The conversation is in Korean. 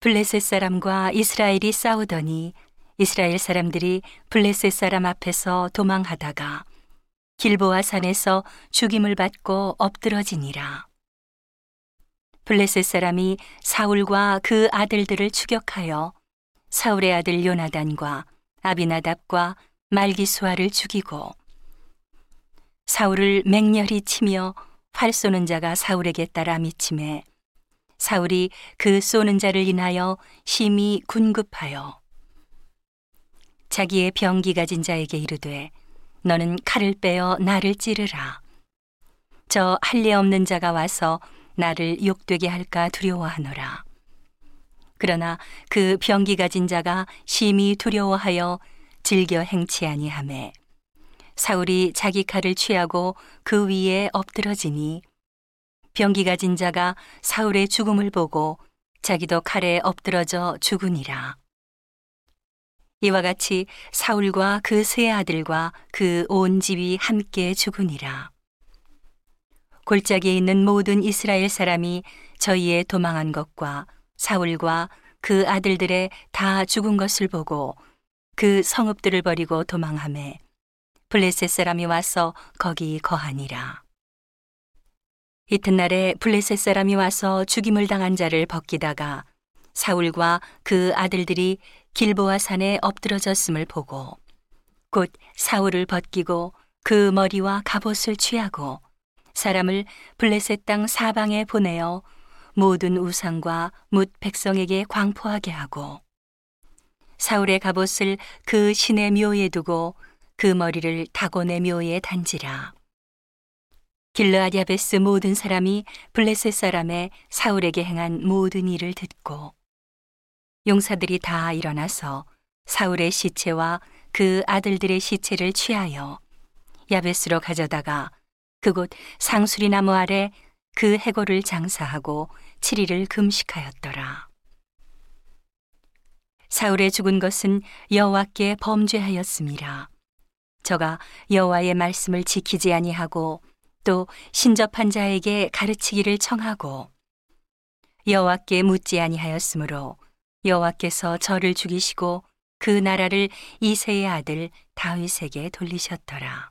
블레셋 사람과 이스라엘이 싸우더니 이스라엘 사람들이 블레셋 사람 앞에서 도망하다가 길보아 산에서 죽임을 받고 엎드러지니라. 블레셋 사람이 사울과 그 아들들을 추격하여 사울의 아들 요나단과 아비나답과 말기수아를 죽이고 사울을 맹렬히 치며 활 쏘는 자가 사울에게 따라 미침에 사울이 그 쏘는 자를 인하여 심히 군급하여 자기의 병기 가진 자에게 이르되 너는 칼을 빼어 나를 찌르라. 저 할례 없는 자가 와서 나를 욕되게 할까 두려워하노라. 그러나 그 병기 가진 자가 심히 두려워하여 즐겨 행치 아니하매 사울이 자기 칼을 취하고 그 위에 엎드러지니 병기 가 진 자가 사울의 죽음을 보고 자기도 칼에 엎드러져 죽으니라. 이와 같이 사울과 그 세 아들과 그 온 집이 함께 죽으니라. 골짜기에 있는 모든 이스라엘 사람이 저희의 도망한 것과 사울과 그 아들들의 다 죽은 것을 보고 그 성읍들을 버리고 도망함에 블레셋 사람이 와서 거기 거하니라. 이튿날에 블레셋 사람이 와서 죽임을 당한 자를 벗기다가 사울과 그 아들들이 길보아 산에 엎드러졌음을 보고 곧 사울을 벗기고 그 머리와 갑옷을 취하고 사람을 블레셋 땅 사방에 보내어 모든 우상과 뭇 백성에게 광포하게 하고 사울의 갑옷을 그 신의 묘에 두고 그 머리를 다곤의 묘에 단지라. 길르앗 야베스 모든 사람이 블레셋 사람의 사울에게 행한 모든 일을 듣고 용사들이 다 일어나서 사울의 시체와 그 아들들의 시체를 취하여 야베스로 가져다가 그곳 상수리 나무 아래 그 해골을 장사하고 7일을 금식하였더라. 사울의 죽은 것은 여호와께 범죄하였습니다. 저가 여호와의 말씀을 지키지 아니하고 또 신접한 자에게 가르치기를 청하고 여호와께 묻지 아니하였으므로 여호와께서 저를 죽이시고 그 나라를 이세의 아들 다윗에게 돌리셨더라.